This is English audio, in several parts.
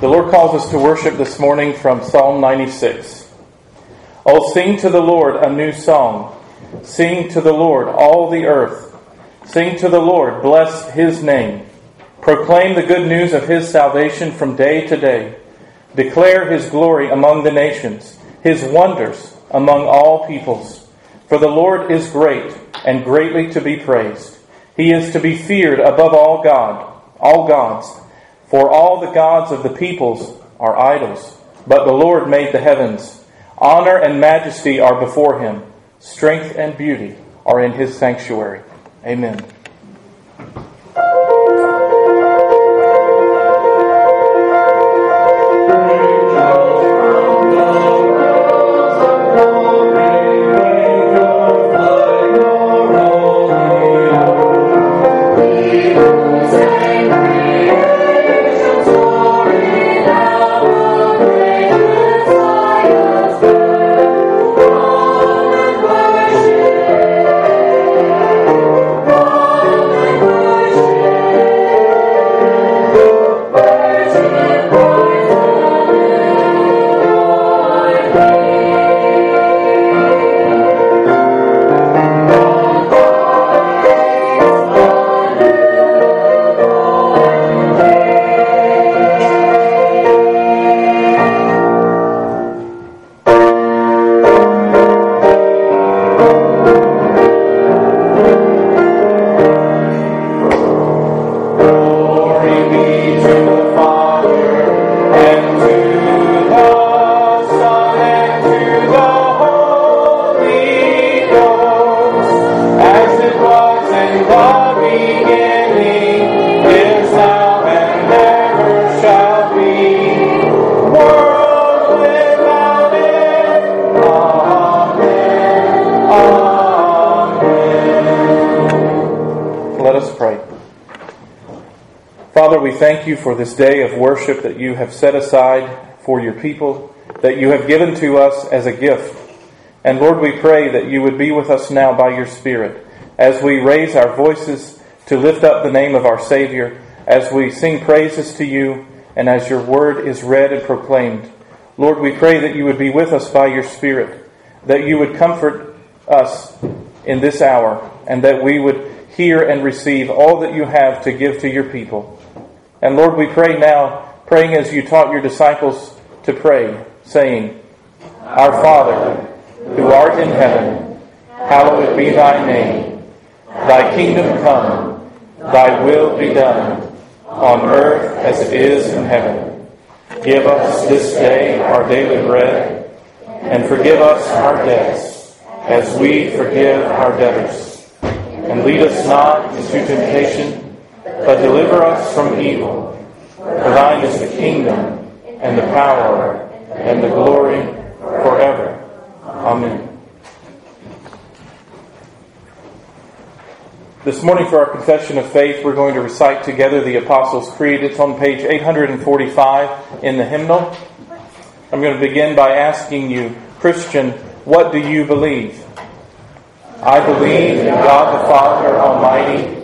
The Lord calls us to worship this morning from Psalm 96. Oh, sing to the Lord a new song. Sing to the Lord all the earth. Sing to the Lord, bless his name. Proclaim the good news of his salvation from day to day. Declare his glory among the nations, his wonders among all peoples. For the Lord is great and greatly to be praised. He is to be feared above all God, all gods. For all the gods of the peoples are idols, but the Lord made the heavens. Honor and majesty are before him. Strength and beauty are in his sanctuary. Amen. Thank you for this day of worship that you have set aside for your people, that you have given to us as a gift. And Lord, we pray that you would be with us now by your Spirit as we raise our voices to lift up the name of our Savior, as we sing praises to you, and as your word is read and proclaimed. Lord, we pray that you would be with us by your Spirit, that you would comfort us in this hour, and that we would hear and receive all that you have to give to your people. And Lord, we pray now, praying as you taught your disciples to pray, saying, Our Father, who art in heaven, hallowed be thy name. Thy kingdom come, thy will be done, on earth as it is in heaven. Give us this day our daily bread, and forgive us our debts, as we forgive our debtors. And lead us not into temptation, but deliver us from evil. For thine is the kingdom, and the power, and the glory forever. Amen. This morning, for our confession of faith, we're going to recite together the Apostles' Creed. It's on page 845 in the hymnal. I'm going to begin by asking you, Christian, what do you believe? I believe in God the Father Almighty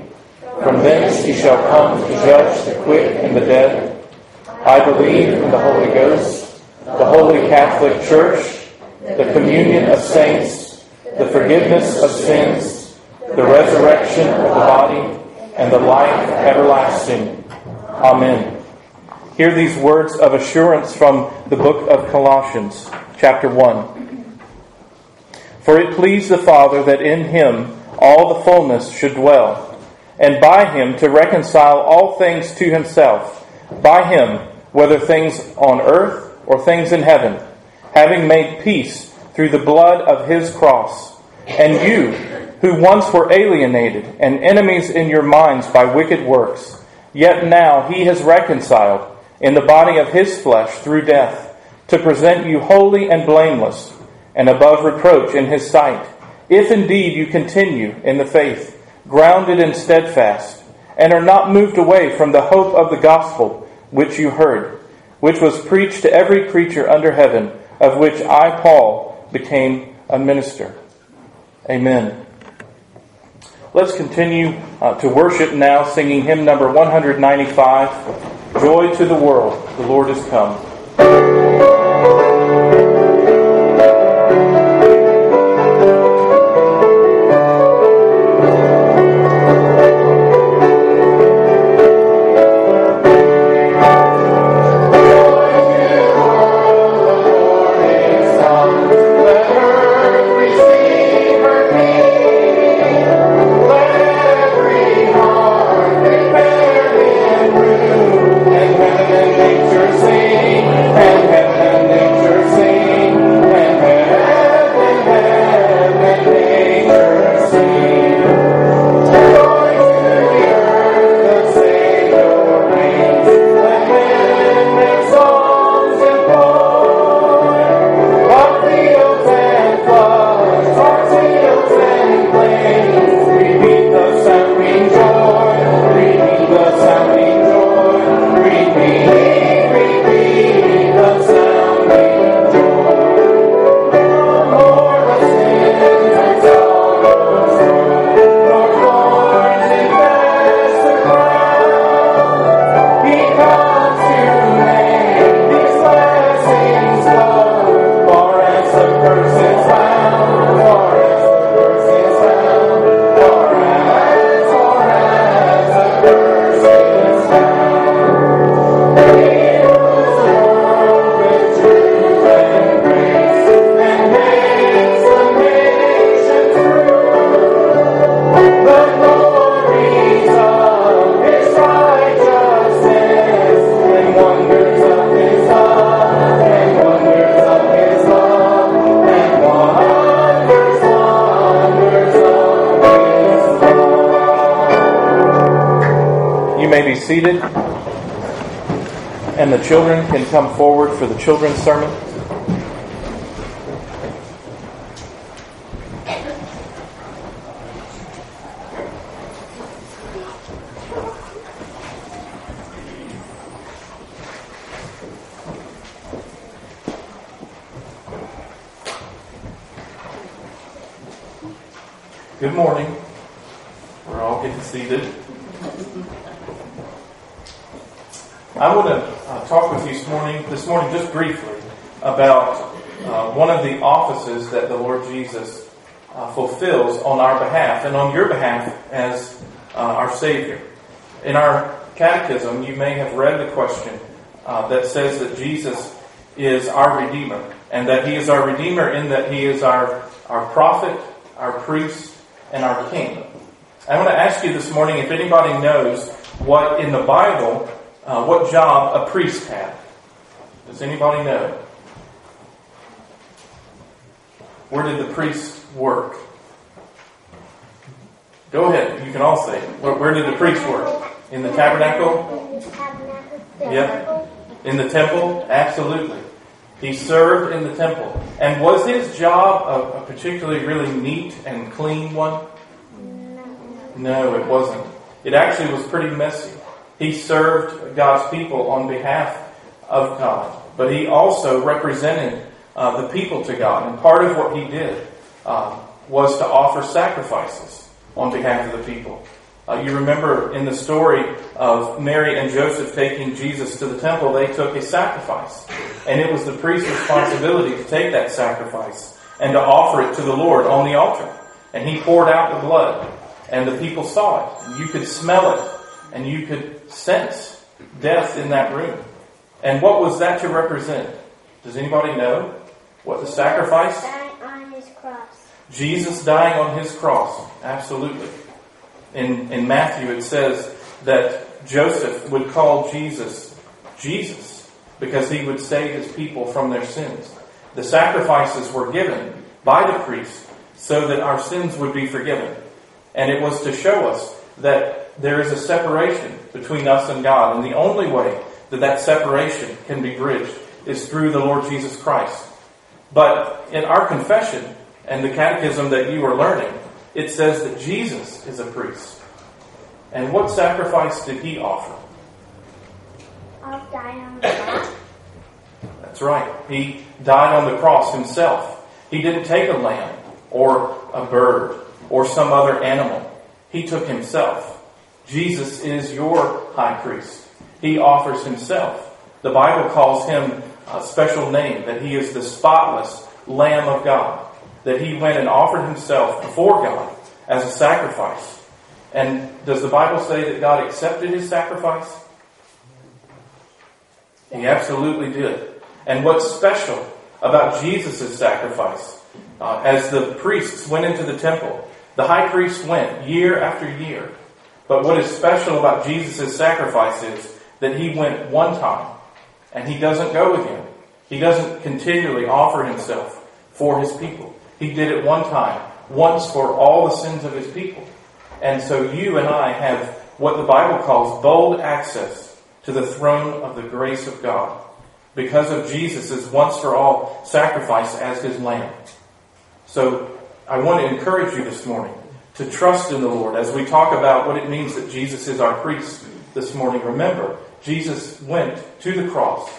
from thence he shall come to judge the quick and the dead. I believe in the Holy Ghost, the Holy Catholic Church, the communion of saints, the forgiveness of sins, the resurrection of the body, and the life everlasting. Amen. Hear these words of assurance from the book of Colossians, chapter 1. For it pleased the Father that in him all the fullness should dwell and by him to reconcile all things to himself, by him, whether things on earth or things in heaven, having made peace through the blood of his cross. And you, who once were alienated and enemies in your minds by wicked works, yet now he has reconciled in the body of his flesh through death, to present you holy and blameless and above reproach in his sight, if indeed you continue in the faith, grounded and steadfast, and are not moved away from the hope of the gospel which you heard, which was preached to every creature under heaven, of which I, Paul, became a minister. Amen. Let's continue uh, to worship now, singing hymn number 195 Joy to the World, the Lord is come. Seated. And the children can come forward for the children's sermon. Good morning. We're all getting seated. I want to uh, talk with you this morning, this morning just briefly about uh, one of the offices that the Lord Jesus uh, fulfills on our behalf and on your behalf as uh, our Savior. In our catechism, you may have read the question uh, that says that Jesus is our Redeemer and that He is our Redeemer in that He is our, our prophet, our priest, and our King. I want to ask you this morning if anybody knows what in the Bible uh, what job a priest had. Does anybody know? Where did the priest work? Go ahead. You can all say. Where, where did the priest work? In the tabernacle? Yep. In the temple? Absolutely. He served in the temple. And was his job a, a particularly really neat and clean one? No, it wasn't. It actually was pretty messy. He served God's people on behalf of God, but he also represented uh, the people to God. And part of what he did uh, was to offer sacrifices on behalf of the people. Uh, you remember in the story of Mary and Joseph taking Jesus to the temple, they took a sacrifice. And it was the priest's responsibility to take that sacrifice and to offer it to the Lord on the altar. And he poured out the blood, and the people saw it. You could smell it and you could sense death in that room. And what was that to represent? Does anybody know what the sacrifice? Dying on his cross. Jesus dying on his cross. Absolutely. In, in Matthew it says that Joseph would call Jesus Jesus because he would save his people from their sins. The sacrifices were given by the priest so that our sins would be forgiven. And it was to show us that there is a separation between us and God. And the only way that that separation can be bridged is through the Lord Jesus Christ. But in our confession and the catechism that you are learning, it says that Jesus is a priest. And what sacrifice did he offer? I'll die on the cross. That's right. He died on the cross himself. He didn't take a lamb or a bird or some other animal. He took himself. Jesus is your high priest. He offers himself. The Bible calls him a special name, that he is the spotless Lamb of God, that he went and offered himself before God as a sacrifice. And does the Bible say that God accepted his sacrifice? He absolutely did. And what's special about Jesus' sacrifice, uh, as the priests went into the temple, the high priest went year after year. But what is special about Jesus' sacrifice is that he went one time and he doesn't go again. He doesn't continually offer himself for his people. He did it one time, once for all the sins of his people. And so you and I have what the Bible calls bold access to the throne of the grace of God because of Jesus' once for all sacrifice as his lamb. So I want to encourage you this morning to trust in the Lord as we talk about what it means that Jesus is our priest this morning. Remember, Jesus went to the cross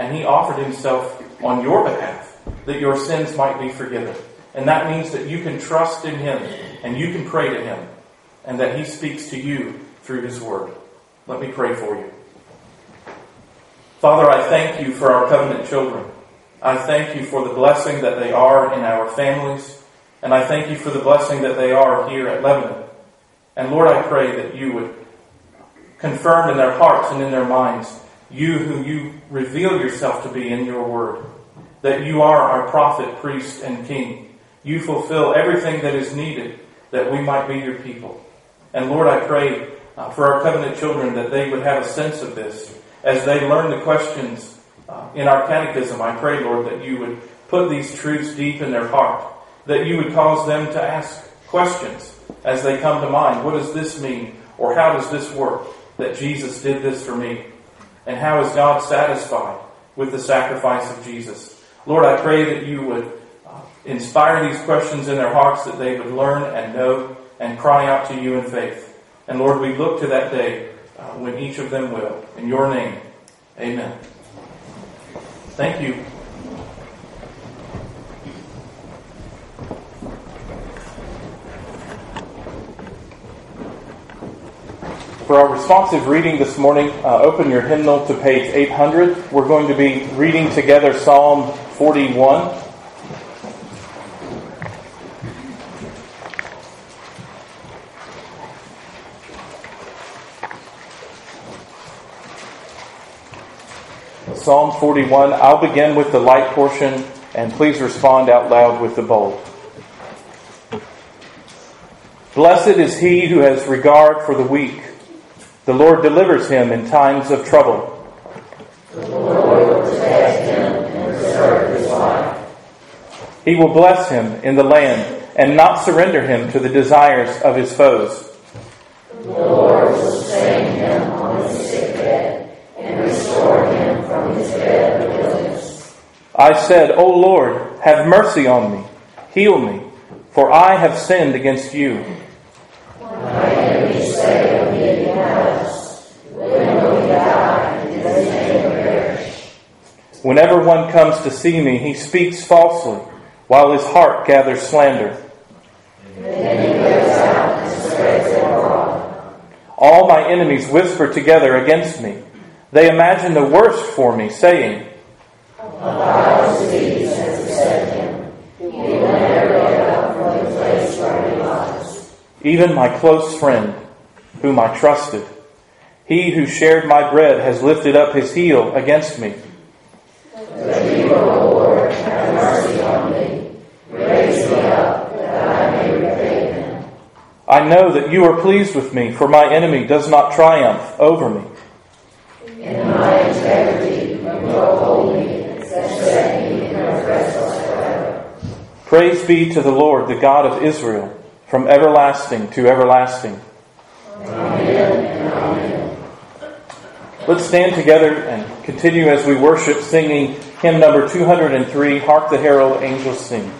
and he offered himself on your behalf that your sins might be forgiven. And that means that you can trust in him and you can pray to him and that he speaks to you through his word. Let me pray for you. Father, I thank you for our covenant children. I thank you for the blessing that they are in our families, and I thank you for the blessing that they are here at Lebanon. And Lord, I pray that you would confirm in their hearts and in their minds you who you reveal yourself to be in your word, that you are our prophet, priest, and king. You fulfill everything that is needed that we might be your people. And Lord, I pray uh, for our covenant children that they would have a sense of this as they learn the questions uh, in our catechism, I pray, Lord, that you would put these truths deep in their heart, that you would cause them to ask questions as they come to mind. What does this mean? Or how does this work? That Jesus did this for me. And how is God satisfied with the sacrifice of Jesus? Lord, I pray that you would uh, inspire these questions in their hearts, that they would learn and know and cry out to you in faith. And Lord, we look to that day uh, when each of them will. In your name, amen. Thank you. For our responsive reading this morning, uh, open your hymnal to page 800. We're going to be reading together Psalm 41. Psalm 41. I'll begin with the light portion, and please respond out loud with the bold. Blessed is he who has regard for the weak. The Lord delivers him in times of trouble. The Lord will protect him and preserve his life. He will bless him in the land and not surrender him to the desires of his foes. The Lord will sustain him on his and restore him from his bed of illness. I said, O Lord, have mercy on me, heal me, for I have sinned against you. My enemies say of me in the house, when will he die and his name perish? Whenever one comes to see me, he speaks falsely, while his heart gathers slander. All my enemies whisper together against me. They imagine the worst for me, saying. Even my close friend, whom I trusted, he who shared my bread has lifted up his heel against me. But you, O Lord, have mercy on me. Raise me up that I may repay them. I know that you are pleased with me, for my enemy does not triumph over me. In my integrity, you will hold me set me in your forever. Praise be to the Lord, the God of Israel, from everlasting to everlasting. Amen. Let's stand together and continue as we worship, singing hymn number 203 Hark the Herald Angels Sing.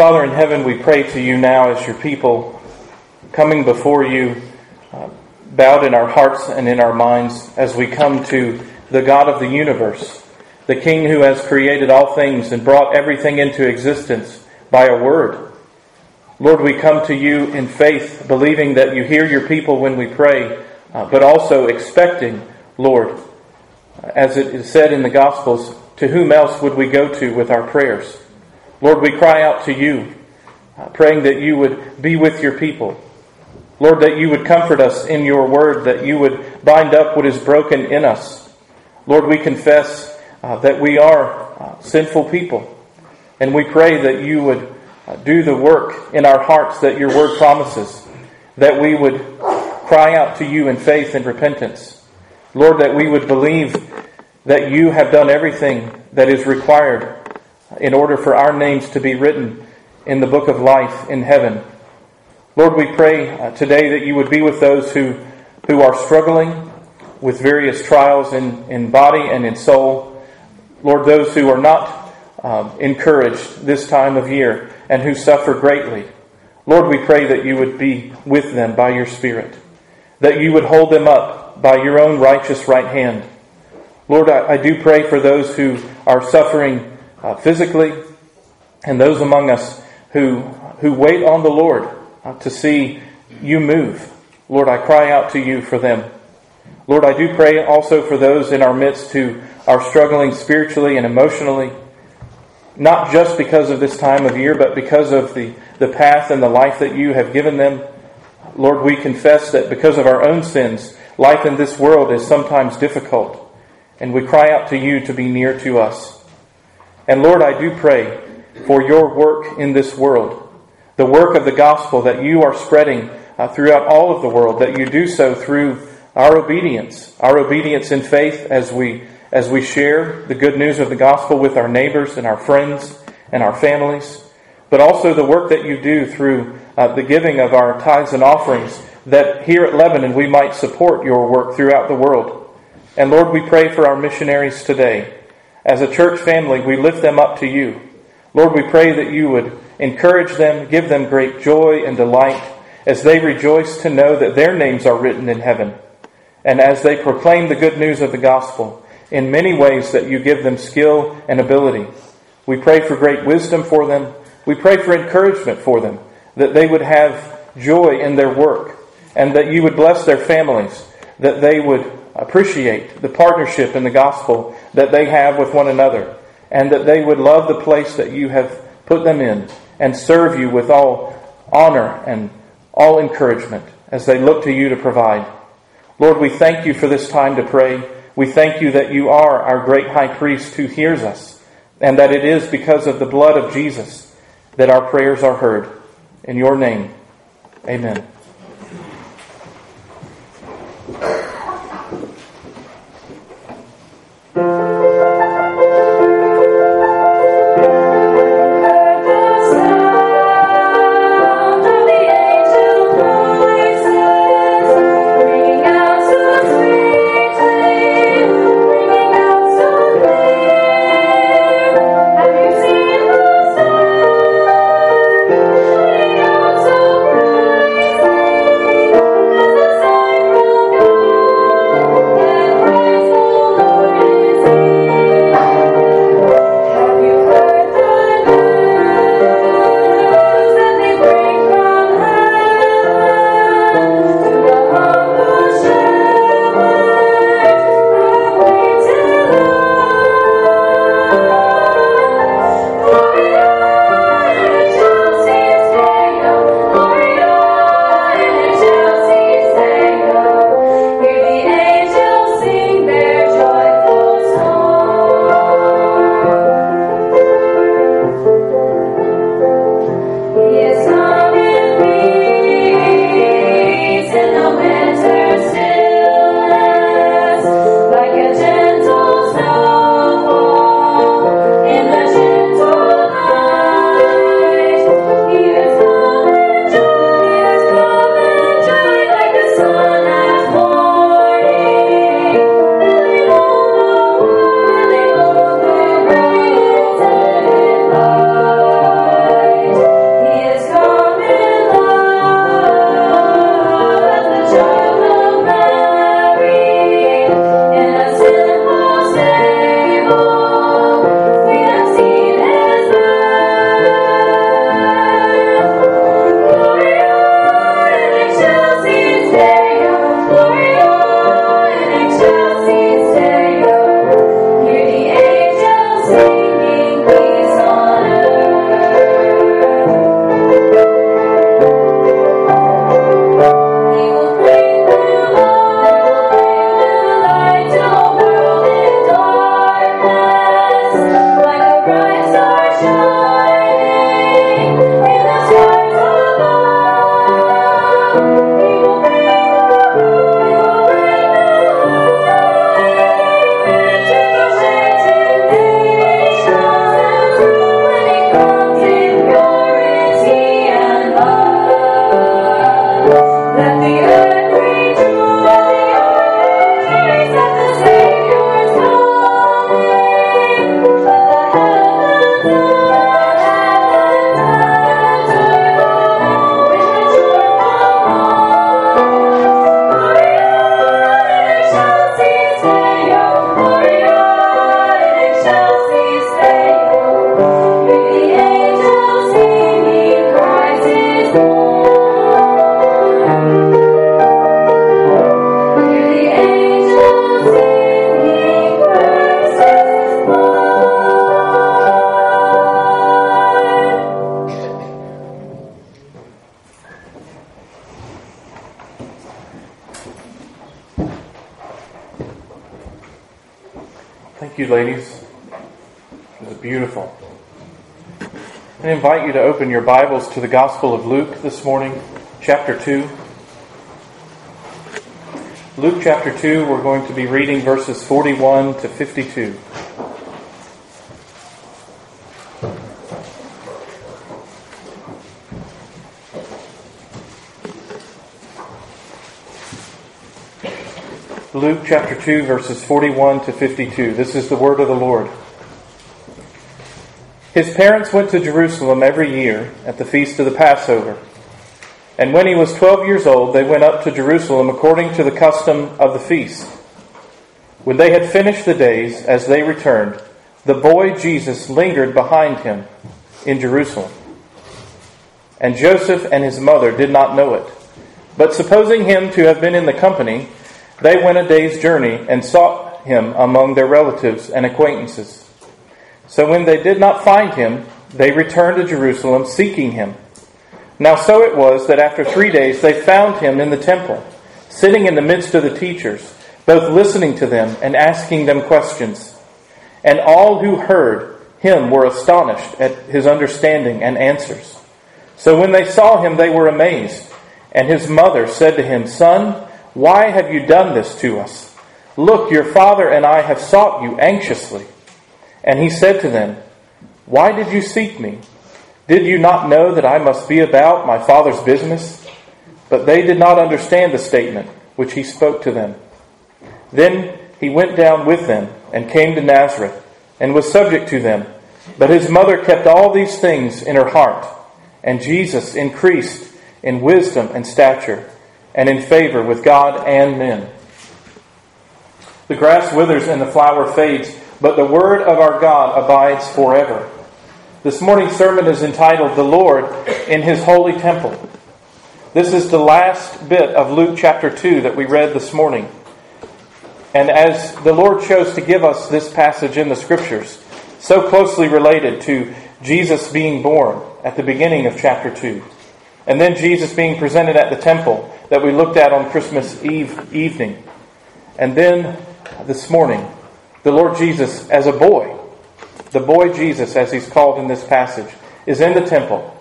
Father in heaven, we pray to you now as your people coming before you, uh, bowed in our hearts and in our minds as we come to the God of the universe, the King who has created all things and brought everything into existence by a word. Lord, we come to you in faith, believing that you hear your people when we pray, uh, but also expecting, Lord, as it is said in the Gospels, to whom else would we go to with our prayers? Lord, we cry out to you, uh, praying that you would be with your people. Lord, that you would comfort us in your word, that you would bind up what is broken in us. Lord, we confess uh, that we are uh, sinful people, and we pray that you would uh, do the work in our hearts that your word promises, that we would cry out to you in faith and repentance. Lord, that we would believe that you have done everything that is required in order for our names to be written in the book of life in heaven. Lord, we pray uh, today that you would be with those who, who are struggling with various trials in, in body and in soul. Lord, those who are not um, encouraged this time of year and who suffer greatly. Lord, we pray that you would be with them by your Spirit, that you would hold them up by your own righteous right hand. Lord, I, I do pray for those who are suffering uh, physically, and those among us who, who wait on the Lord uh, to see you move. Lord, I cry out to you for them. Lord, I do pray also for those in our midst who are struggling spiritually and emotionally, not just because of this time of year, but because of the, the path and the life that you have given them. Lord, we confess that because of our own sins, life in this world is sometimes difficult, and we cry out to you to be near to us. And Lord, I do pray for your work in this world, the work of the gospel that you are spreading uh, throughout all of the world, that you do so through our obedience, our obedience in faith as we as we share the good news of the gospel with our neighbors and our friends and our families, but also the work that you do through uh, the giving of our tithes and offerings, that here at Lebanon we might support your work throughout the world. And Lord, we pray for our missionaries today. As a church family, we lift them up to you. Lord, we pray that you would encourage them, give them great joy and delight as they rejoice to know that their names are written in heaven. And as they proclaim the good news of the gospel, in many ways that you give them skill and ability. We pray for great wisdom for them. We pray for encouragement for them, that they would have joy in their work, and that you would bless their families, that they would appreciate the partnership in the gospel that they have with one another, and that they would love the place that you have put them in and serve you with all honor and all encouragement as they look to you to provide. Lord, we thank you for this time to pray. We thank you that you are our great high priest who hears us, and that it is because of the blood of Jesus that our prayers are heard. In your name, amen. Invite your Bibles to the Gospel of Luke this morning, chapter 2. Luke chapter 2, we're going to be reading verses 41 to 52. Luke chapter 2, verses 41 to 52. This is the word of the Lord. His parents went to Jerusalem every year at the feast of the Passover. And when he was 12 years old, they went up to Jerusalem according to the custom of the feast. When they had finished the days, as they returned, the boy Jesus lingered behind him in Jerusalem. And Joseph and his mother did not know it. But supposing him to have been in the company, they went a day's journey and sought him among their relatives and acquaintances. So when they did not find him, they returned to Jerusalem seeking him. Now so it was that after three days they found him in the temple, sitting in the midst of the teachers, both listening to them and asking them questions. And all who heard him were astonished at his understanding and answers. So when they saw him, they were amazed. And his mother said to him, Son, why have you done this to us? Look, your father and I have sought you anxiously. And he said to them, Why did you seek me? Did you not know that I must be about my father's business? But they did not understand the statement which he spoke to them. Then he went down with them and came to Nazareth and was subject to them. But his mother kept all these things in her heart. And Jesus increased in wisdom and stature and in favor with God and men. The grass withers and the flower fades, but the word of our God abides forever. This morning's sermon is entitled The Lord in His Holy Temple. This is the last bit of Luke chapter 2 that we read this morning. And as the Lord chose to give us this passage in the Scriptures, so closely related to Jesus being born at the beginning of chapter 2, and then Jesus being presented at the temple that we looked at on Christmas Eve evening. And then this morning, the Lord Jesus as a boy, the boy Jesus, as he's called in this passage, is in the temple.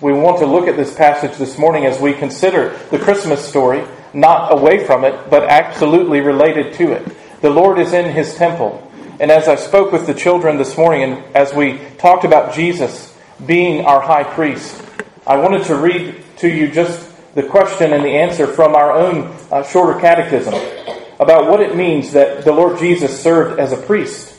We want to look at this passage this morning as we consider the Christmas story, not away from it, but absolutely related to it. The Lord is in his temple. And as I spoke with the children this morning, and as we talked about Jesus being our high priest, I wanted to read to you just the question and the answer from our own uh, shorter catechism about what it means that the Lord Jesus served as a priest.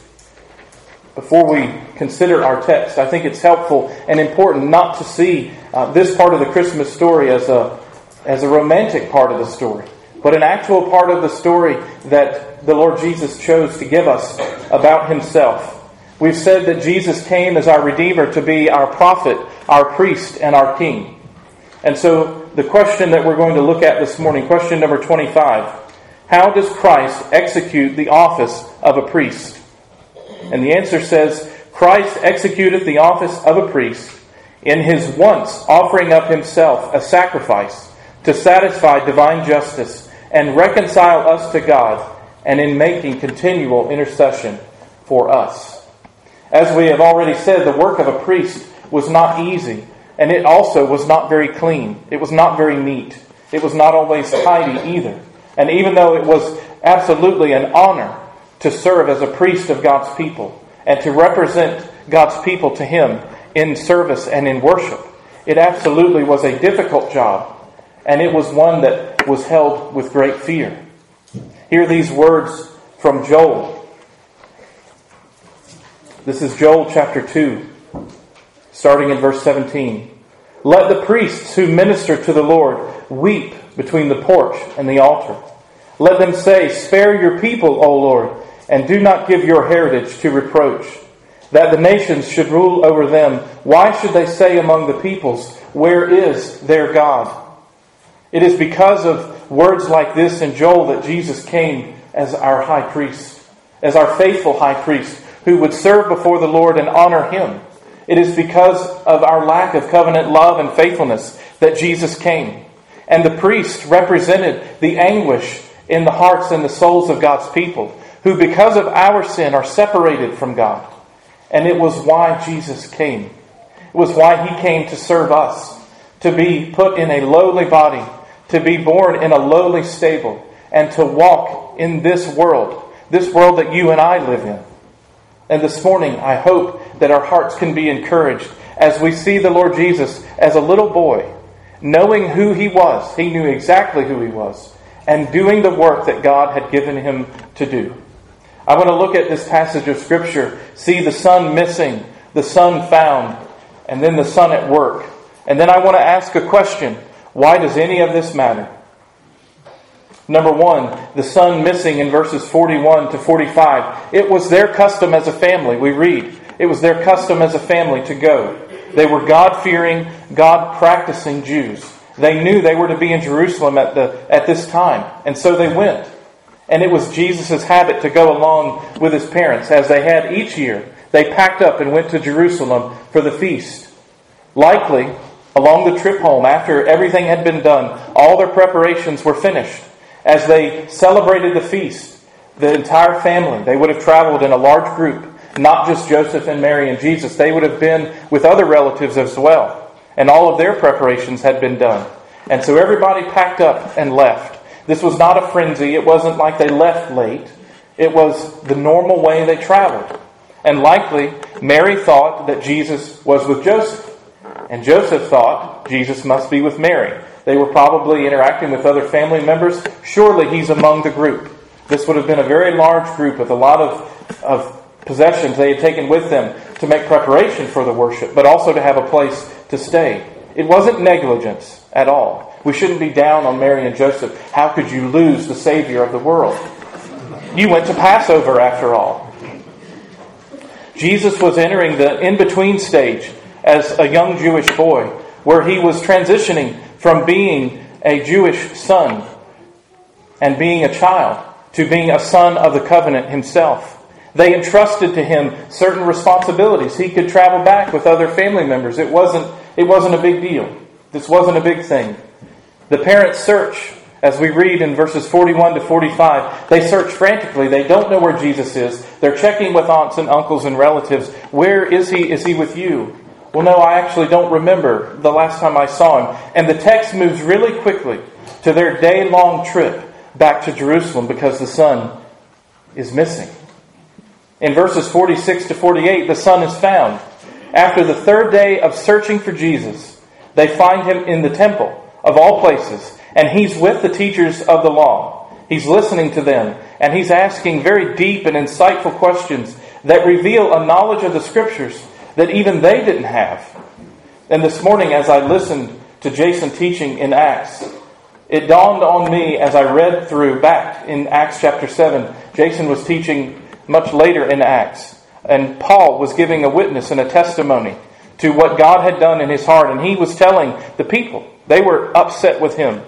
Before we consider our text, I think it's helpful and important not to see uh, this part of the Christmas story as a, as a romantic part of the story, but an actual part of the story that the Lord Jesus chose to give us about himself. We've said that Jesus came as our Redeemer to be our prophet, our priest, and our king. And so the question that we're going to look at this morning, question number 25. How does Christ execute the office of a priest? And the answer says, Christ executed the office of a priest in his once offering up himself a sacrifice to satisfy divine justice and reconcile us to God, and in making continual intercession for us. As we have already said, the work of a priest was not easy and it also was not very clean. It was not very neat. It was not always tidy either. And even though it was absolutely an honor to serve as a priest of God's people and to represent God's people to Him in service and in worship, it absolutely was a difficult job. And it was one that was held with great fear. Hear these words from Joel. This is Joel chapter 2, starting in verse 17. Let the priests who minister to the Lord weep between the porch and the altar. Let them say, Spare your people, O Lord, and do not give your heritage to reproach. That the nations should rule over them. Why should they say among the peoples, Where is their God? It is because of words like this in Joel that Jesus came as our high priest, as our faithful high priest, who would serve before the Lord and honor him. It is because of our lack of covenant love and faithfulness that Jesus came. And the priest represented the anguish in the hearts and the souls of God's people, who because of our sin are separated from God. And it was why Jesus came. It was why he came to serve us, to be put in a lowly body, to be born in a lowly stable, and to walk in this world, this world that you and I live in. And this morning, I hope that our hearts can be encouraged as we see the Lord Jesus as a little boy, knowing who he was. He knew exactly who he was. And doing the work that God had given him to do. I want to look at this passage of Scripture, see the son missing, the son found, and then the son at work. And then I want to ask a question why does any of this matter? Number one, the son missing in verses 41 to 45. It was their custom as a family, we read. It was their custom as a family to go. They were God fearing, God practicing Jews. They knew they were to be in Jerusalem at, the, at this time, and so they went. And it was Jesus' habit to go along with his parents, as they had each year. They packed up and went to Jerusalem for the feast. Likely, along the trip home, after everything had been done, all their preparations were finished. As they celebrated the feast, the entire family, they would have traveled in a large group, not just Joseph and Mary and Jesus. They would have been with other relatives as well. And all of their preparations had been done. And so everybody packed up and left. This was not a frenzy. It wasn't like they left late. It was the normal way they traveled. And likely, Mary thought that Jesus was with Joseph. And Joseph thought Jesus must be with Mary. They were probably interacting with other family members. Surely he's among the group. This would have been a very large group with a lot of, of possessions they had taken with them to make preparation for the worship, but also to have a place to stay. It wasn't negligence at all. We shouldn't be down on Mary and Joseph. How could you lose the Savior of the world? You went to Passover after all. Jesus was entering the in between stage as a young Jewish boy, where he was transitioning from being a Jewish son and being a child to being a son of the covenant himself. They entrusted to him certain responsibilities. He could travel back with other family members. It wasn't, it wasn't a big deal. This wasn't a big thing. The parents search, as we read in verses 41 to 45. They search frantically. They don't know where Jesus is. They're checking with aunts and uncles and relatives. Where is he? Is he with you? Well, no, I actually don't remember the last time I saw him. And the text moves really quickly to their day long trip back to Jerusalem because the son is missing. In verses 46 to 48, the son is found. After the third day of searching for Jesus, they find him in the temple, of all places, and he's with the teachers of the law. He's listening to them, and he's asking very deep and insightful questions that reveal a knowledge of the scriptures that even they didn't have. And this morning, as I listened to Jason teaching in Acts, it dawned on me as I read through back in Acts chapter 7. Jason was teaching much later in Acts, and Paul was giving a witness and a testimony to what God had done in his heart, and he was telling the people, they were upset with him.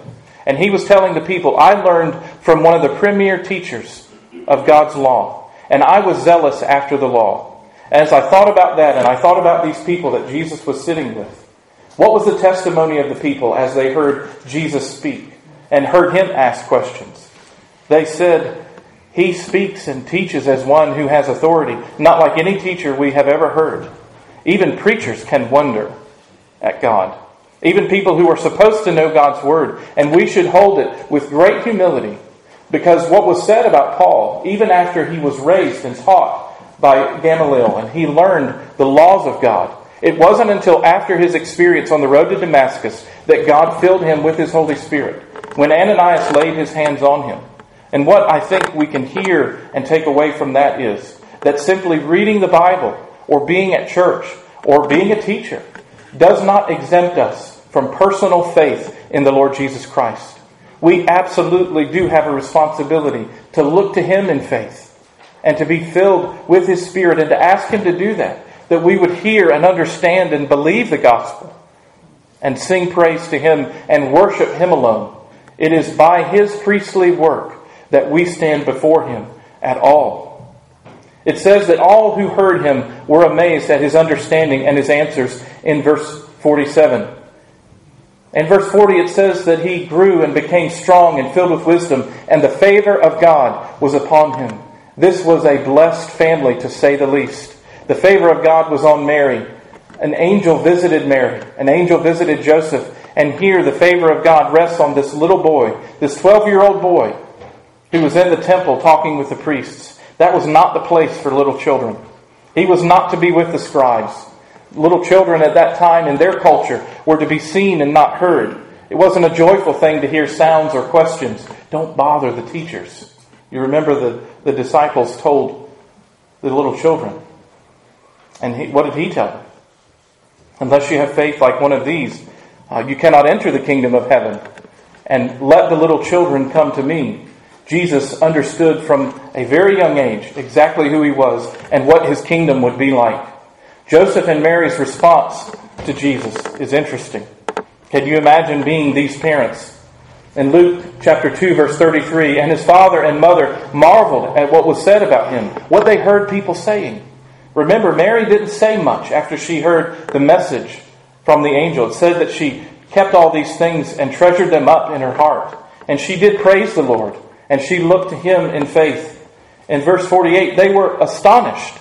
And he was telling the people, I learned from one of the premier teachers of God's law, and I was zealous after the law. As I thought about that and I thought about these people that Jesus was sitting with, what was the testimony of the people as they heard Jesus speak and heard him ask questions? They said, He speaks and teaches as one who has authority, not like any teacher we have ever heard. Even preachers can wonder at God. Even people who are supposed to know God's word. And we should hold it with great humility because what was said about Paul, even after he was raised and taught by Gamaliel and he learned the laws of God. It wasn't until after his experience on the road to Damascus that God filled him with his Holy Spirit. When Ananias laid his hands on him. And what I think we can hear and take away from that is that simply reading the Bible or being at church or being a teacher does not exempt us from personal faith in the Lord Jesus Christ. We absolutely do have a responsibility to look to Him in faith and to be filled with His Spirit and to ask Him to do that, that we would hear and understand and believe the gospel and sing praise to Him and worship Him alone. It is by His priestly work that we stand before Him at all. It says that all who heard Him were amazed at His understanding and His answers in verse 47. In verse 40, it says that he grew and became strong and filled with wisdom, and the favor of God was upon him. This was a blessed family, to say the least. The favor of God was on Mary. An angel visited Mary. An angel visited Joseph. And here the favor of God rests on this little boy, this 12 year old boy who was in the temple talking with the priests. That was not the place for little children. He was not to be with the scribes. Little children at that time in their culture were to be seen and not heard. It wasn't a joyful thing to hear sounds or questions. Don't bother the teachers. You remember the, the disciples told the little children. And he, what did he tell them? Unless you have faith like one of these, uh, you cannot enter the kingdom of heaven. And let the little children come to me. Jesus understood from a very young age exactly who he was and what his kingdom would be like. Joseph and Mary's response to Jesus is interesting. Can you imagine being these parents? In Luke chapter 2 verse 33, and his father and mother marveled at what was said about him, what they heard people saying. Remember, Mary didn't say much after she heard the message from the angel. It said that she kept all these things and treasured them up in her heart. And she did praise the Lord, and she looked to him in faith. In verse 48, they were astonished.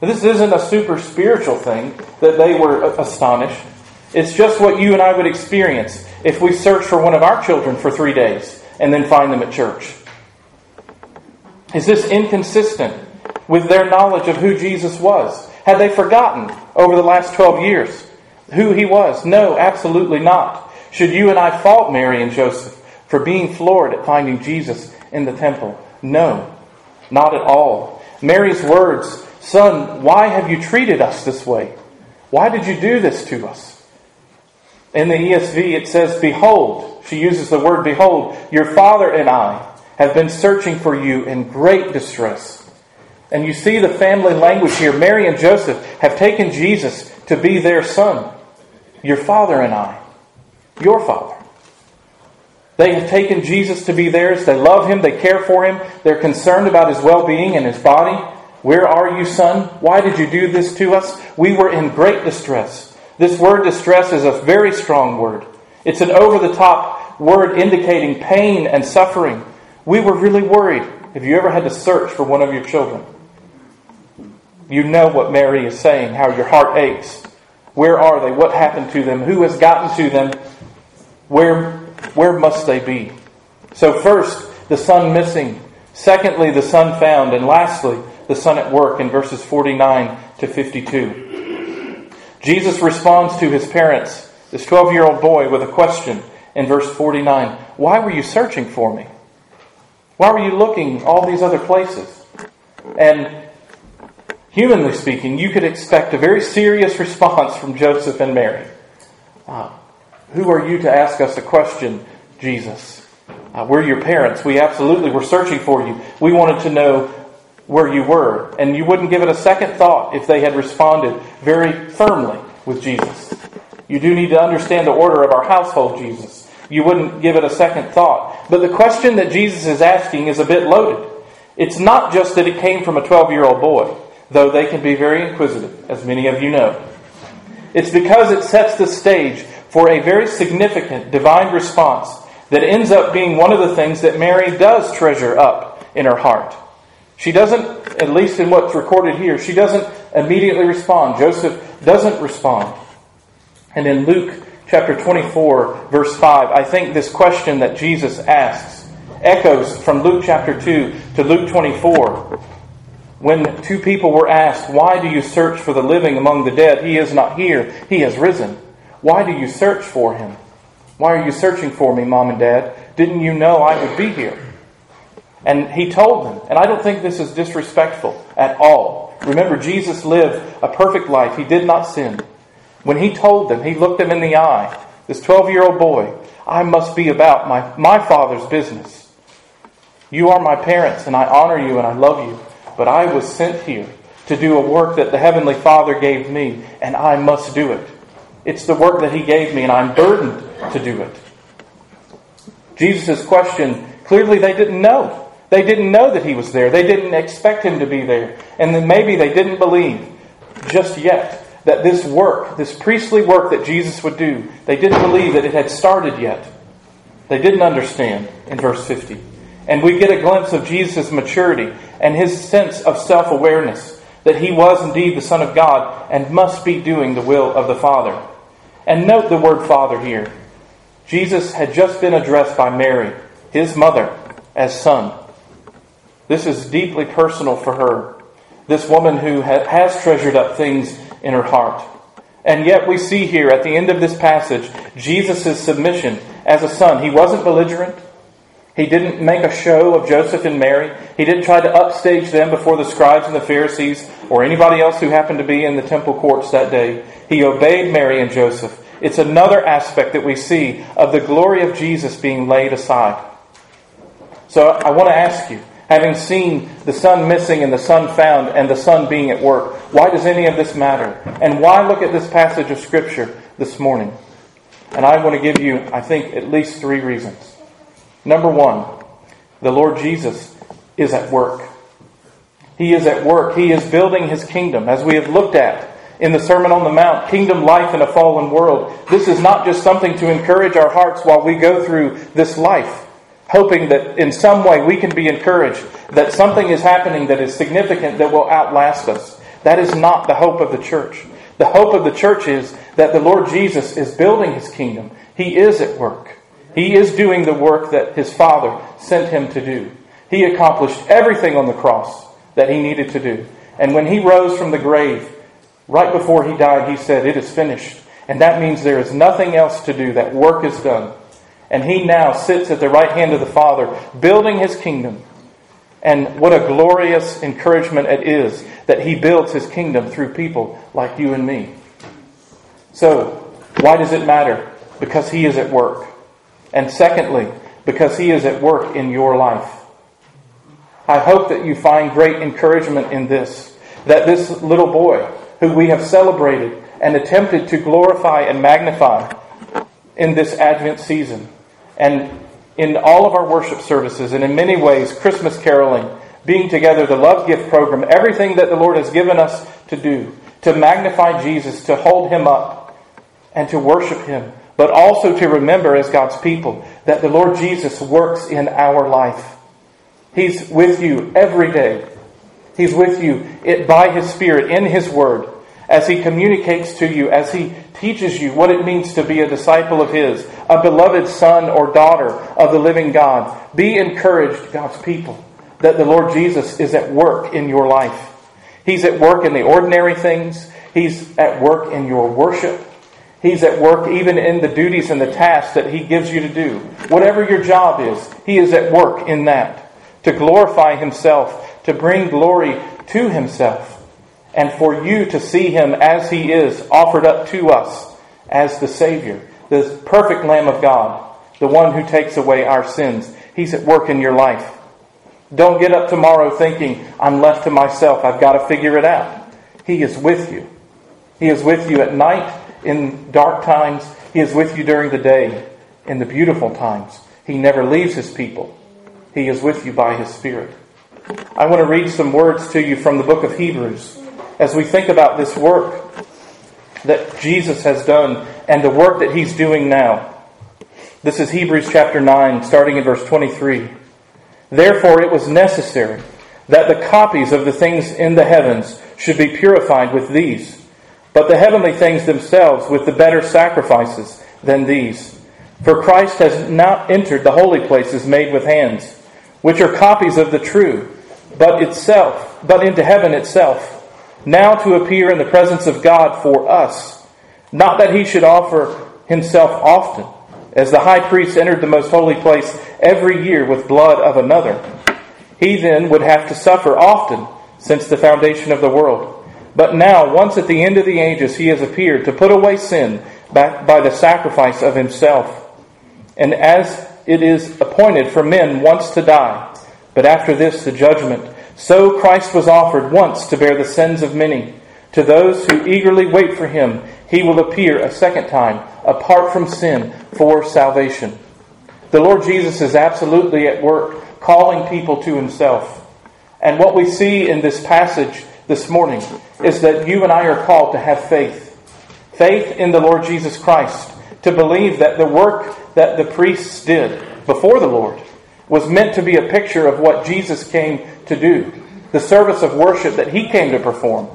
This isn't a super spiritual thing that they were astonished. It's just what you and I would experience if we search for one of our children for three days and then find them at church. Is this inconsistent with their knowledge of who Jesus was? Had they forgotten over the last 12 years who he was? No, absolutely not. Should you and I fault Mary and Joseph for being floored at finding Jesus in the temple? No, not at all. Mary's words, Son, why have you treated us this way? Why did you do this to us? In the ESV, it says, Behold, she uses the word behold, your father and I have been searching for you in great distress. And you see the family language here. Mary and Joseph have taken Jesus to be their son. Your father and I. Your father. They have taken Jesus to be theirs. They love him. They care for him. They're concerned about his well being and his body. Where are you, son? Why did you do this to us? We were in great distress. This word distress is a very strong word. It's an over the top word indicating pain and suffering. We were really worried. Have you ever had to search for one of your children? You know what Mary is saying, how your heart aches. Where are they? What happened to them? Who has gotten to them? Where, where must they be? So, first, the son missing. Secondly, the son found. And lastly, the son at work in verses 49 to 52. Jesus responds to his parents, this 12 year old boy, with a question in verse 49 Why were you searching for me? Why were you looking all these other places? And humanly speaking, you could expect a very serious response from Joseph and Mary. Uh, who are you to ask us a question, Jesus? Uh, we're your parents. We absolutely were searching for you. We wanted to know where you were. And you wouldn't give it a second thought if they had responded very firmly with Jesus. You do need to understand the order of our household, Jesus. You wouldn't give it a second thought. But the question that Jesus is asking is a bit loaded. It's not just that it came from a 12 year old boy, though they can be very inquisitive, as many of you know. It's because it sets the stage for a very significant divine response that ends up being one of the things that Mary does treasure up in her heart. She doesn't, at least in what's recorded here, she doesn't immediately respond. Joseph doesn't respond. And in Luke chapter 24, verse 5, I think this question that Jesus asks echoes from Luke chapter 2 to Luke 24. When two people were asked, Why do you search for the living among the dead? He is not here, he has risen. Why do you search for him? Why are you searching for me, mom and dad? Didn't you know I would be here? And he told them, and I don't think this is disrespectful at all. Remember, Jesus lived a perfect life. He did not sin. When he told them, he looked them in the eye, this 12 year old boy, I must be about my, my Father's business. You are my parents, and I honor you and I love you, but I was sent here to do a work that the Heavenly Father gave me, and I must do it. It's the work that He gave me, and I'm burdened to do it. Jesus' question clearly they didn't know. They didn't know that he was there. They didn't expect him to be there. And then maybe they didn't believe just yet that this work, this priestly work that Jesus would do, they didn't believe that it had started yet. They didn't understand in verse 50. And we get a glimpse of Jesus' maturity and his sense of self awareness that he was indeed the Son of God and must be doing the will of the Father. And note the word Father here. Jesus had just been addressed by Mary, his mother, as Son. This is deeply personal for her. This woman who has treasured up things in her heart. And yet we see here at the end of this passage Jesus' submission as a son. He wasn't belligerent. He didn't make a show of Joseph and Mary. He didn't try to upstage them before the scribes and the Pharisees or anybody else who happened to be in the temple courts that day. He obeyed Mary and Joseph. It's another aspect that we see of the glory of Jesus being laid aside. So I want to ask you, having seen the son missing and the son found and the son being at work, why does any of this matter? And why look at this passage of Scripture this morning? And I want to give you, I think, at least three reasons. Number one, the Lord Jesus is at work. He is at work. He is building his kingdom, as we have looked at in the Sermon on the Mount, kingdom life in a fallen world. This is not just something to encourage our hearts while we go through this life, hoping that in some way we can be encouraged, that something is happening that is significant that will outlast us. That is not the hope of the church. The hope of the church is that the Lord Jesus is building his kingdom. He is at work. He is doing the work that his Father sent him to do. He accomplished everything on the cross that he needed to do. And when he rose from the grave, right before he died, he said, It is finished. And that means there is nothing else to do. That work is done. And he now sits at the right hand of the Father, building his kingdom. And what a glorious encouragement it is that he builds his kingdom through people like you and me. So, why does it matter? Because he is at work. And secondly, because he is at work in your life. I hope that you find great encouragement in this. That this little boy, who we have celebrated and attempted to glorify and magnify in this Advent season, and in all of our worship services, and in many ways, Christmas caroling, being together, the love gift program, everything that the Lord has given us to do, to magnify Jesus, to hold him up, and to worship him, but also to remember as God's people that the Lord Jesus works in our life. He's with you every day. He's with you by His Spirit in His Word as He communicates to you, as He teaches you what it means to be a disciple of His, a beloved son or daughter of the living God. Be encouraged, God's people, that the Lord Jesus is at work in your life. He's at work in the ordinary things. He's at work in your worship. He's at work even in the duties and the tasks that He gives you to do. Whatever your job is, He is at work in that to glorify Himself, to bring glory to Himself, and for you to see Him as He is offered up to us as the Savior, the perfect Lamb of God, the one who takes away our sins. He's at work in your life. Don't get up tomorrow thinking, I'm left to myself, I've got to figure it out. He is with you. He is with you at night in dark times. He is with you during the day in the beautiful times. He never leaves his people. He is with you by his Spirit. I want to read some words to you from the book of Hebrews as we think about this work that Jesus has done and the work that he's doing now. This is Hebrews chapter 9, starting in verse 23. Therefore, it was necessary that the copies of the things in the heavens should be purified with these but the heavenly things themselves with the better sacrifices than these. For Christ has not entered the holy places made with hands, which are copies of the true, but itself, but into heaven itself, now to appear in the presence of God for us, not that he should offer himself often, as the high priest entered the most holy place every year with blood of another. He then would have to suffer often since the foundation of the world. But now, once at the end of the ages, he has appeared to put away sin by the sacrifice of himself. And as it is appointed for men once to die, but after this the judgment, so Christ was offered once to bear the sins of many. To those who eagerly wait for him, he will appear a second time, apart from sin, for salvation. The Lord Jesus is absolutely at work, calling people to himself. And what we see in this passage this morning is that you and I are called to have faith. Faith in the Lord Jesus Christ. To believe that the work that the priests did before the Lord was meant to be a picture of what Jesus came to do. The service of worship that he came to perform.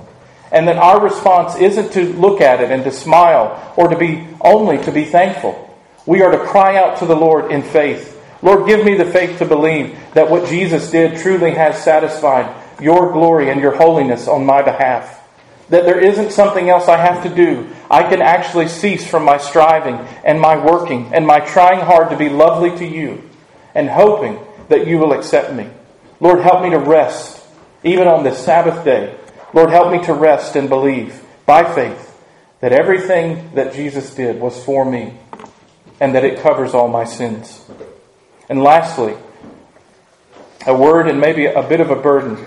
And that our response isn't to look at it and to smile or to be only to be thankful. We are to cry out to the Lord in faith. Lord, give me the faith to believe that what Jesus did truly has satisfied your glory and your holiness on my behalf. that there isn't something else I have to do. I can actually cease from my striving and my working and my trying hard to be lovely to you and hoping that you will accept me. Lord, help me to rest, even on this Sabbath day. Lord, help me to rest and believe by faith that everything that Jesus did was for me and that it covers all my sins. And lastly, a word and maybe a bit of a burden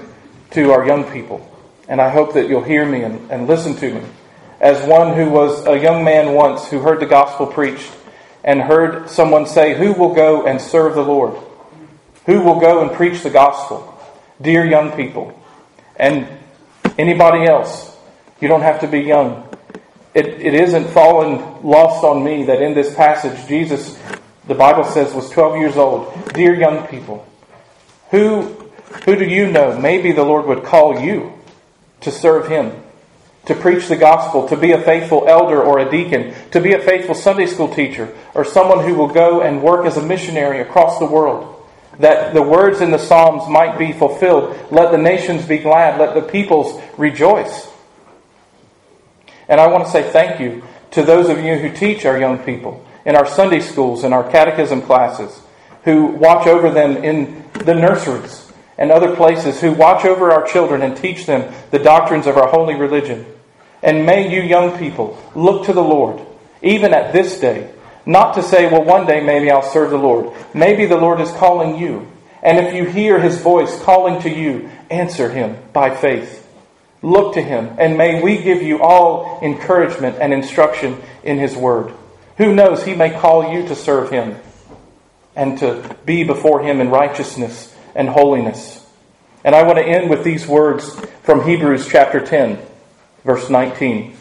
to our young people. And I hope that you'll hear me and, and listen to me. As one who was a young man once who heard the gospel preached and heard someone say, Who will go and serve the Lord? Who will go and preach the gospel? Dear young people, and anybody else, you don't have to be young. It, it isn't fallen lost on me that in this passage, Jesus, the Bible says, was 12 years old. Dear young people, who, who do you know? Maybe the Lord would call you to serve Him, to preach the gospel, to be a faithful elder or a deacon, to be a faithful Sunday school teacher, or someone who will go and work as a missionary across the world. That the words in the Psalms might be fulfilled. Let the nations be glad. Let the peoples rejoice. And I want to say thank you to those of you who teach our young people in our Sunday schools and our catechism classes, who watch over them in the nurseries and other places, who watch over our children and teach them the doctrines of our holy religion. And may you young people look to the Lord, even at this day, not to say, well, one day maybe I'll serve the Lord. Maybe the Lord is calling you. And if you hear his voice calling to you, answer him by faith. Look to him, and may we give you all encouragement and instruction in his word. Who knows, he may call you to serve him and to be before him in righteousness and holiness. And I want to end with these words from Hebrews chapter 10, verse 19.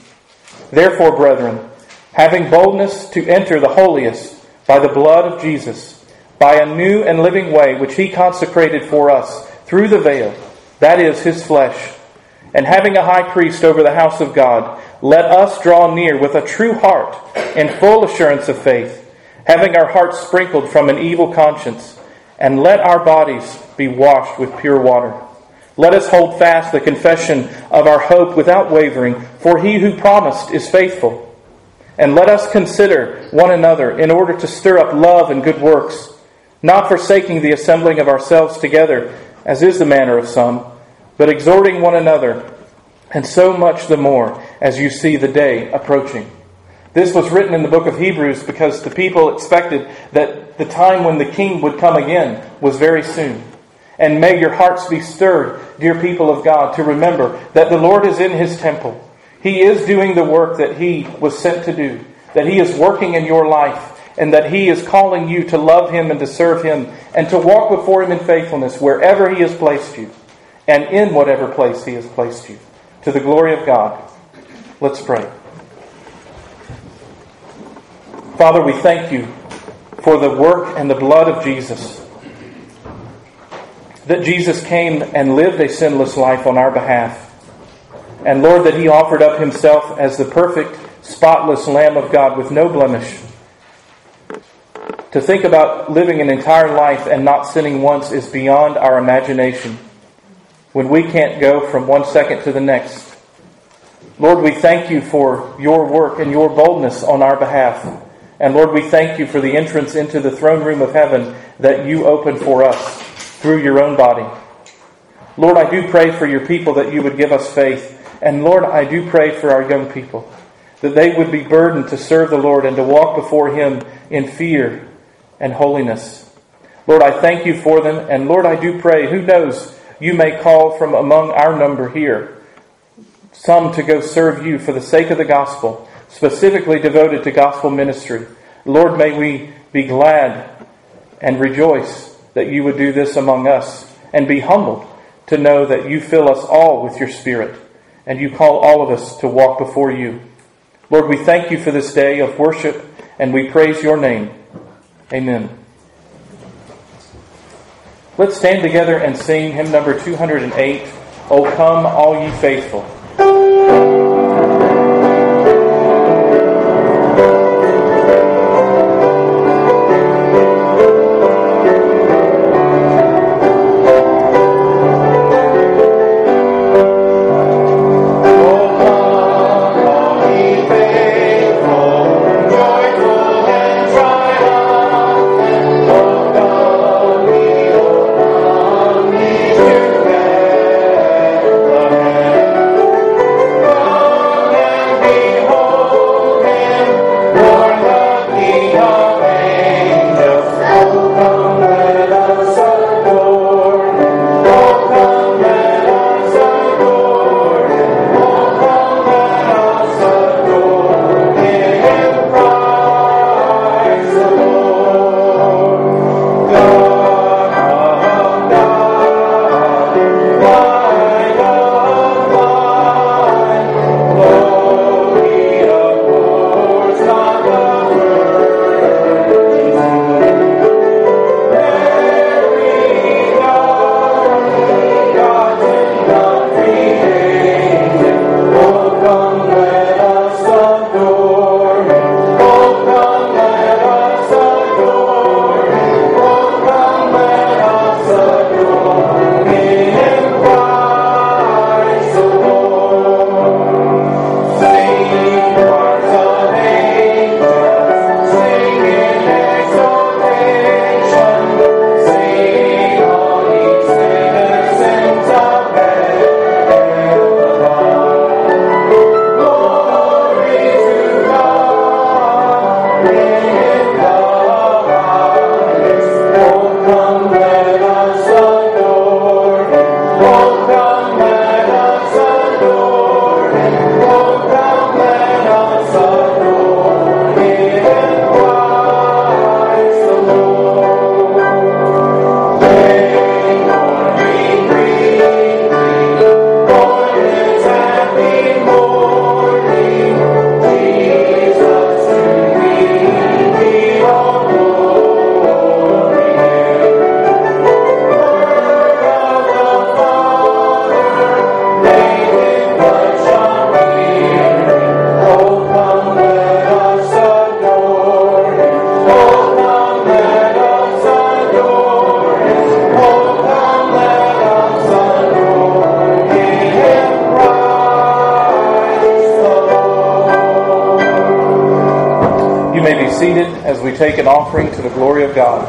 Therefore, brethren, having boldness to enter the holiest by the blood of Jesus, by a new and living way which he consecrated for us through the veil, that is, his flesh and having a high priest over the house of God, let us draw near with a true heart in full assurance of faith, having our hearts sprinkled from an evil conscience, and let our bodies be washed with pure water. Let us hold fast the confession of our hope without wavering, for he who promised is faithful. And let us consider one another in order to stir up love and good works, not forsaking the assembling of ourselves together, as is the manner of some but exhorting one another, and so much the more as you see the day approaching. This was written in the book of Hebrews because the people expected that the time when the king would come again was very soon. And may your hearts be stirred, dear people of God, to remember that the Lord is in his temple. He is doing the work that he was sent to do, that he is working in your life, and that he is calling you to love him and to serve him and to walk before him in faithfulness wherever he has placed you and in whatever place He has placed you. To the glory of God. Let's pray. Father, we thank you for the work and the blood of Jesus. That Jesus came and lived a sinless life on our behalf. And Lord, that He offered up Himself as the perfect, spotless Lamb of God with no blemish. To think about living an entire life and not sinning once is beyond our imagination when we can't go from one second to the next. Lord, we thank you for your work and your boldness on our behalf. And Lord, we thank you for the entrance into the throne room of heaven that you open for us through your own body. Lord, I do pray for your people that you would give us faith. And Lord, I do pray for our young people that they would be burdened to serve the Lord and to walk before him in fear and holiness. Lord, I thank you for them. And Lord, I do pray, who knows, you may call from among our number here some to go serve you for the sake of the gospel, specifically devoted to gospel ministry. Lord, may we be glad and rejoice that you would do this among us and be humbled to know that you fill us all with your Spirit and you call all of us to walk before you. Lord, we thank you for this day of worship and we praise your name. Amen. Let's stand together and sing hymn number 208, O come, all ye faithful. Take an offering to the glory of God.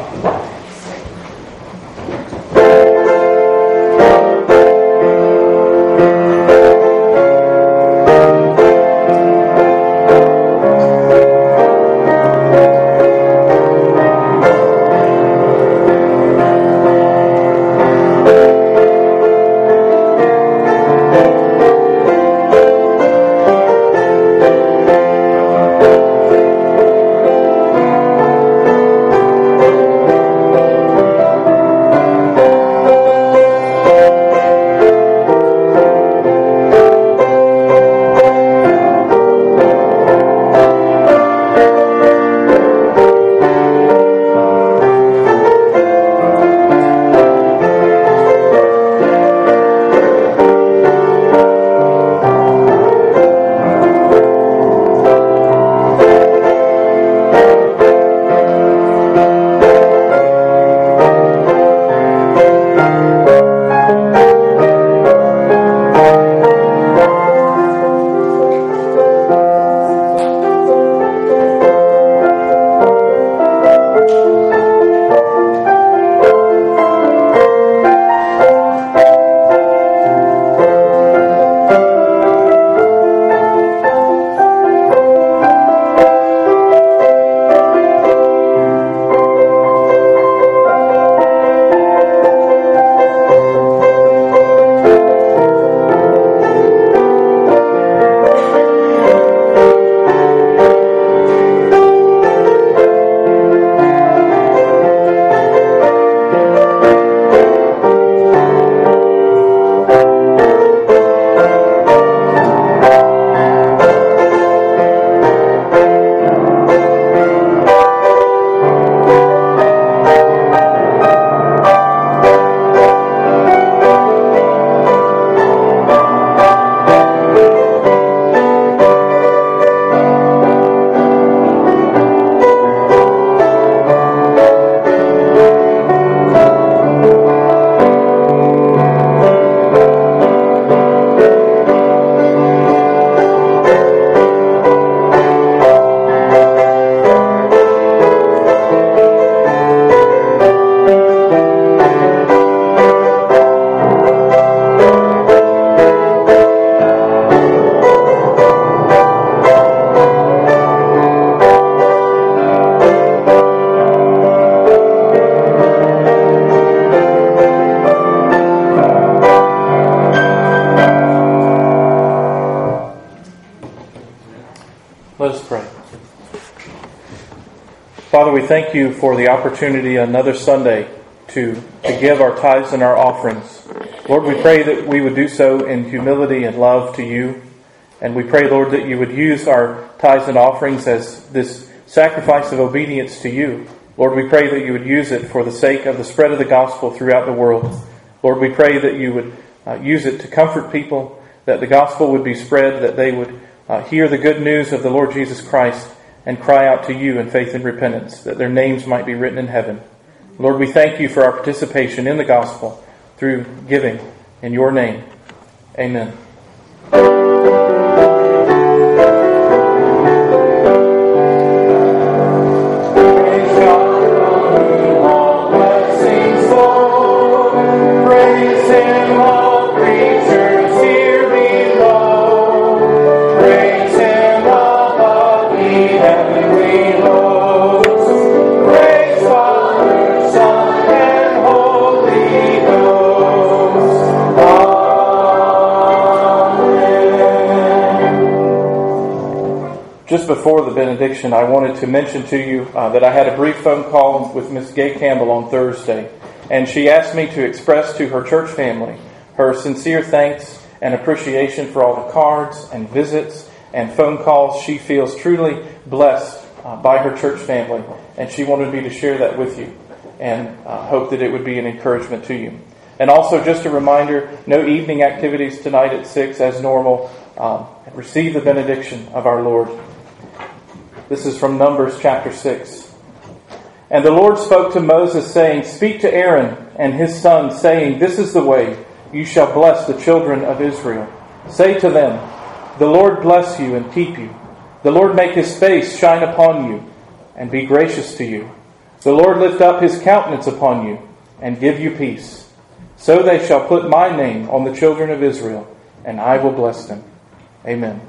Thank you for the opportunity another Sunday to, to give our tithes and our offerings. Lord, we pray that we would do so in humility and love to you. And we pray, Lord, that you would use our tithes and offerings as this sacrifice of obedience to you. Lord, we pray that you would use it for the sake of the spread of the gospel throughout the world. Lord, we pray that you would uh, use it to comfort people, that the gospel would be spread, that they would uh, hear the good news of the Lord Jesus Christ and cry out to you in faith and repentance, that their names might be written in heaven. Lord, we thank you for our participation in the gospel through giving in your name. Amen. Just before the benediction, I wanted to mention to you uh, that I had a brief phone call with Miss Gay Campbell on Thursday, and she asked me to express to her church family her sincere thanks and appreciation for all the cards and visits and phone calls. She feels truly blessed uh, by her church family, and she wanted me to share that with you and uh, hope that it would be an encouragement to you. And also, just a reminder no evening activities tonight at 6 as normal. Um, receive the benediction of our Lord. This is from Numbers chapter 6. And the Lord spoke to Moses, saying, Speak to Aaron and his sons, saying, This is the way you shall bless the children of Israel. Say to them, The Lord bless you and keep you. The Lord make his face shine upon you and be gracious to you. The Lord lift up his countenance upon you and give you peace. So they shall put my name on the children of Israel, and I will bless them. Amen.